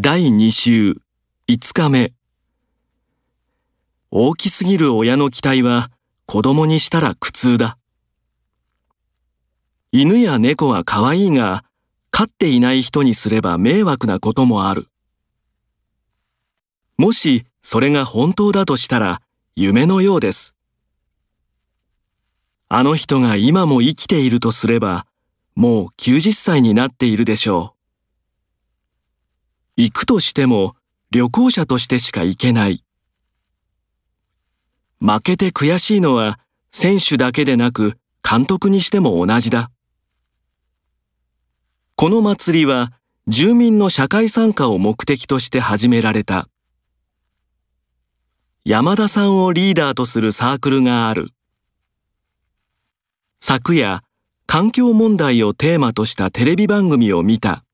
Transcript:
第2週5日目大きすぎる親の期待は子供にしたら苦痛だ。犬や猫は可愛いが、飼っていない人にすれば迷惑なこともある。もしそれが本当だとしたら夢のようです。あの人が今も生きているとすれば、もう90歳になっているでしょう。行くとしても旅行者としてしか行けない。負けて悔しいのは選手だけでなく監督にしても同じだ。この祭りは住民の社会参加を目的として始められた。山田さんをリーダーとするサークルがある。昨夜、環境問題をテーマとしたテレビ番組を見た。